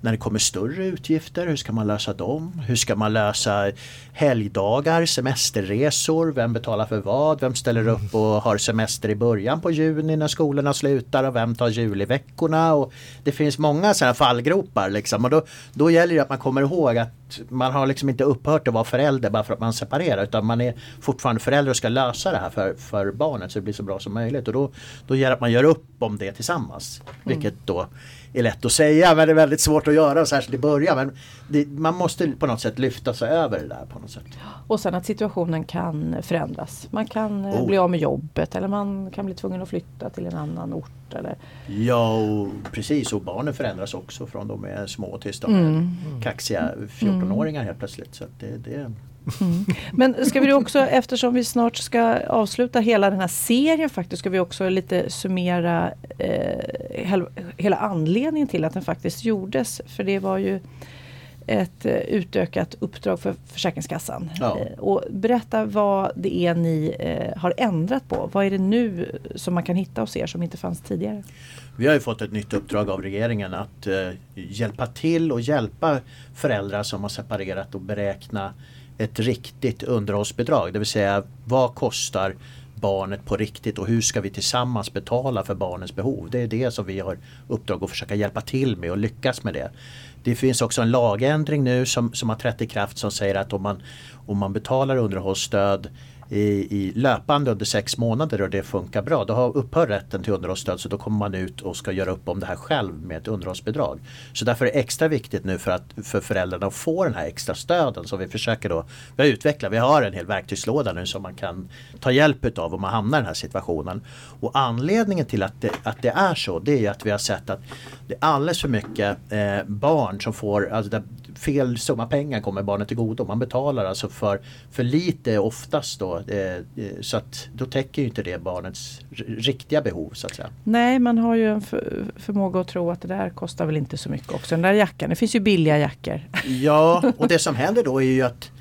när det kommer större utgifter, hur ska man lösa dem? Hur ska man lösa helgdagar, semesterresor? Vem betalar för vad? Vem ställer upp och har semester i början på juni när skolorna slutar? Och vem tar juliveckorna? Och det finns många sådana fallgropar liksom. Och då, då gäller det att man kommer ihåg att man har liksom inte upphört att vara förälder bara för att man separerar utan man är fortfarande förälder och ska lösa det här för, för barnet så det blir så bra som möjligt. Och då, då gäller det att man gör upp om det tillsammans. Vilket då är lätt att säga men det är väldigt svårt att göra särskilt i början. Men det, man måste på något sätt lyfta sig över det där på något sätt. Och sen att situationen kan förändras. Man kan eh, Oh. bli av med jobbet eller man kan bli tvungen att flytta till en annan ort bort? Eller? Ja, och precis. Och barnen förändras också från de är små tills de är Mm. kaxiga 14-åringar helt plötsligt. Så det, det, Men ska vi också, eftersom vi snart ska avsluta hela den här serien faktiskt, ska vi också lite summera eh, hel, hela anledningen till att den faktiskt gjordes. För det var ju ett eh, utökat uppdrag för Försäkringskassan. Ja. Eh, och berätta vad det är ni eh, har ändrat på. Vad är det nu som man kan hitta hos er som inte fanns tidigare? Vi har ju fått ett nytt uppdrag av regeringen att hjälpa till och hjälpa föräldrar som har separerat och beräkna ett riktigt underhållsbidrag. Det vill säga vad kostar barnet på riktigt och hur ska vi tillsammans betala för barnens behov. Det är det som vi har uppdrag att försöka hjälpa till med och lyckas med det. Det finns också en lagändring nu som, som har trätt i kraft som säger att om man, om man betalar underhållsstöd i, i löpande under sex månader och det funkar bra. Då har upphör rätten till underhållsstöd så då kommer man ut och ska göra upp om det här själv med ett underhållsbidrag. Så därför är det extra viktigt nu för, att, för föräldrarna att få den här extra stöden som vi försöker då vi har utvecklat. Vi har en hel verktygslåda nu som man kan ta hjälp utav om man hamnar i den här situationen. Och anledningen till att det, att det är så det är att vi har sett att det är alldeles för mycket eh, barn som får, alltså där fel summa pengar kommer barnet till godo. Man betalar alltså för, för lite oftast då. Så att då täcker ju inte det barnets riktiga behov så att säga. Nej, man har ju en för, förmåga att tro att det där kostar väl inte så mycket också. Den där jackan, det finns ju billiga jackor. Ja, och det som händer då är ju att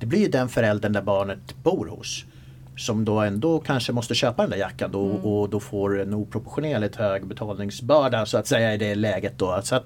det blir den föräldern där barnet bor hos som då ändå kanske måste köpa den där jackan då, och då får en oproportionerligt hög betalningsbörda så att säga i det läget då. Så att,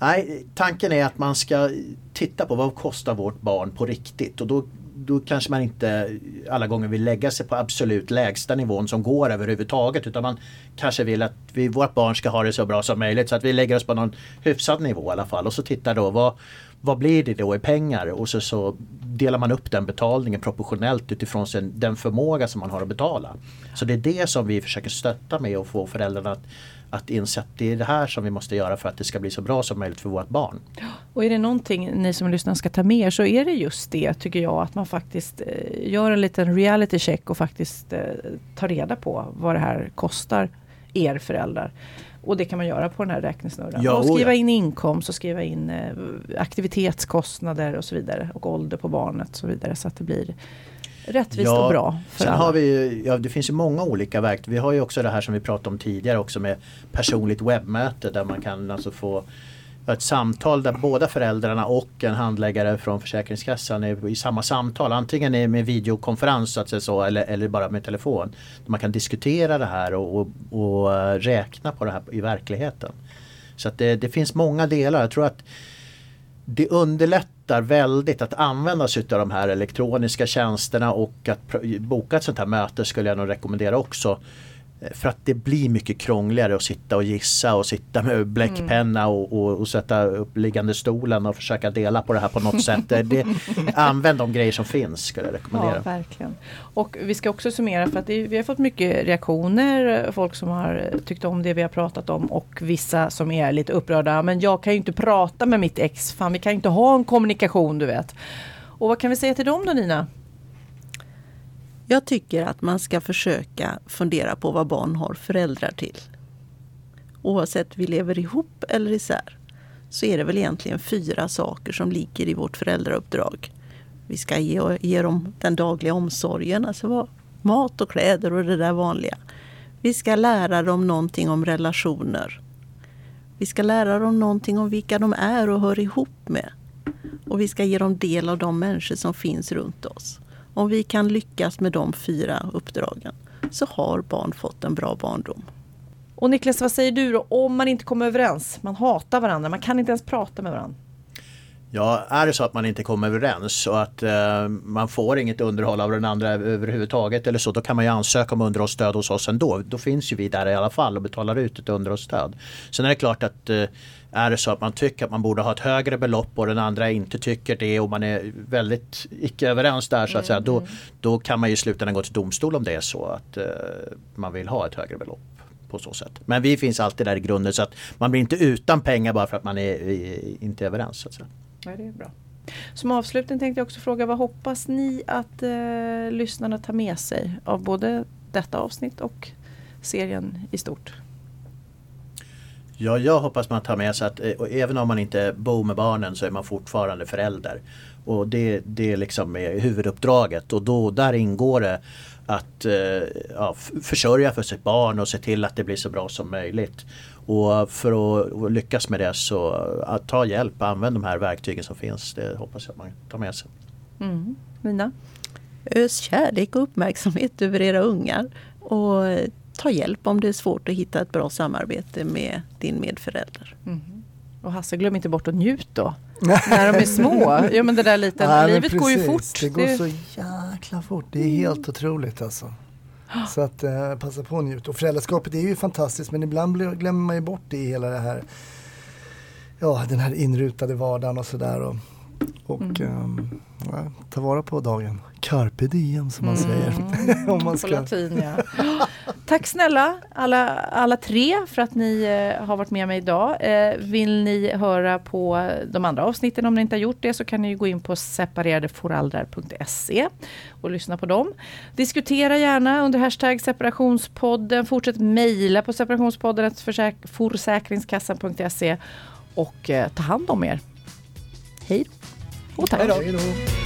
nej, tanken är att man ska titta på vad kostar vårt barn på riktigt? Och då då kanske man inte alla gånger vill lägga sig på absolut lägsta nivån som går överhuvudtaget utan man kanske vill att vi, vårt barn ska ha det så bra som möjligt så att vi lägger oss på någon hyfsad nivå i alla fall. Och så tittar då vad, vad blir det då i pengar? Och så, så delar man upp den betalningen proportionellt utifrån sin, den förmåga som man har att betala. Så det är det som vi försöker stötta med och få föräldrarna att, att inse att det är det här som vi måste göra för att det ska bli så bra som möjligt för vårt barn. Och är det någonting ni som lyssnar ska ta med er så är det just det tycker jag att man faktiskt eh, gör en liten reality check och faktiskt eh, tar reda på vad det här kostar er föräldrar. Och det kan man göra på den här räknesnurran. Ja, och oh skriva in inkomst och skriva in eh, aktivitetskostnader och så vidare. Och ålder på barnet och så vidare. Så att det blir rättvist och bra för sen alla. har vi ju, ja, det finns ju många olika verktyg. Vi har ju också det här som vi pratade om tidigare också med personligt webbmöte där man kan alltså få ett samtal där båda föräldrarna och en handläggare från Försäkringskassan är i samma samtal. Antingen är med videokonferens så att säga så, eller, eller bara med telefon. Man kan diskutera det här och, och, och eh, räkna på det här i verkligheten. Så att det, det finns många delar. Jag tror att det underlättar väldigt att använda sig av de här elektroniska tjänsterna och att boka ett sånt här möte skulle jag nog rekommendera också. Eh, För att det blir mycket krångligare att sitta och gissa och sitta med bläckpenna och, och, och sätta upp liggande stolen och försöka dela på det här på något sätt. Det, det, använd de grejer som finns skulle jag Ja, rekommendera. verkligen. Och vi ska också summera för att det, vi har fått mycket reaktioner. Folk som har tyckt om det vi har pratat om och vissa som är lite upprörda. Men jag kan ju inte prata med mitt ex. Fan, vi kan inte ha en kommunikation du vet. Och vad kan vi säga till dem då Nina? Jag tycker att man ska försöka fundera på vad barn har föräldrar till. Oavsett vi lever ihop eller isär så är det väl egentligen fyra saker som ligger i vårt föräldrauppdrag. Vi ska ge, ge dem den dagliga omsorgen, alltså mat och kläder och det där vanliga. Vi ska lära dem någonting om relationer. Vi ska lära dem någonting om vilka de är och hör ihop med. Och vi ska ge dem del av de människor som finns runt oss. Om vi kan lyckas med de fyra uppdragen så har barn fått en bra barndom. Och Niklas, vad säger du då om man inte kommer överens? Man hatar varandra, man kan inte ens prata med varandra. Ja, är det så att man inte kommer överens och att eh, man får inget underhåll av den andra överhuvudtaget eller så, då kan man ju ansöka om underhållsstöd hos oss ändå. Då finns ju vi där i alla fall och betalar ut ett underhållsstöd. Sen är det klart att eh, är det så att man tycker att man borde ha ett högre belopp och den andra inte tycker det och man är väldigt icke överens där så att säga, då, då kan man ju i slutändan gå till domstol om det är så att eh, man vill ha ett högre belopp på så sätt. Men vi finns alltid där i grunden så att man blir inte utan pengar bara för att man är, är, inte är överens. Så att säga. Ja, det är bra. Som avslutning tänkte jag också fråga vad hoppas ni att eh, lyssnarna tar med sig av både detta avsnitt och serien i stort? Ja, jag hoppas man tar med sig att eh, och även om man inte bor med barnen så är man fortfarande förälder. Och det, det liksom är huvuduppdraget och då, där ingår det att eh, ja, försörja för sitt barn och se till att det blir så bra som möjligt. Och för att lyckas med det så att ta hjälp, använd de här verktygen som finns. Det hoppas jag att man tar med sig. Mm. Mina? Ös kärlek och uppmärksamhet över era ungar. Och ta hjälp om det är svårt att hitta ett bra samarbete med din medförälder. Mm. Och Hasse, glöm inte bort att njut då. när de är små. Ja men det där liten, ja, livet går ju fort. Det går det... så jäkla fort. Det är helt otroligt alltså. Så att eh, passa på att njut. Och föräldraskapet är ju fantastiskt men ibland glömmer man ju bort det i hela det här Ja, den här inrutade vardagen och sådär. Och, mm. ja, ta vara på dagen. Carpe diem som man mm. säger. Om man ska... På latin ja. Tack snälla alla, alla tre för att ni eh, har varit med mig idag. Eh, vill ni höra på de andra avsnitten om ni inte har gjort det så kan ni gå in på separeradeföraldrar.se och lyssna på dem. Diskutera gärna under hashtag separationspodden. Fortsätt mejla på separationspodden försäkringskassan.se och eh, ta hand om er. Hej och tack. Hej då.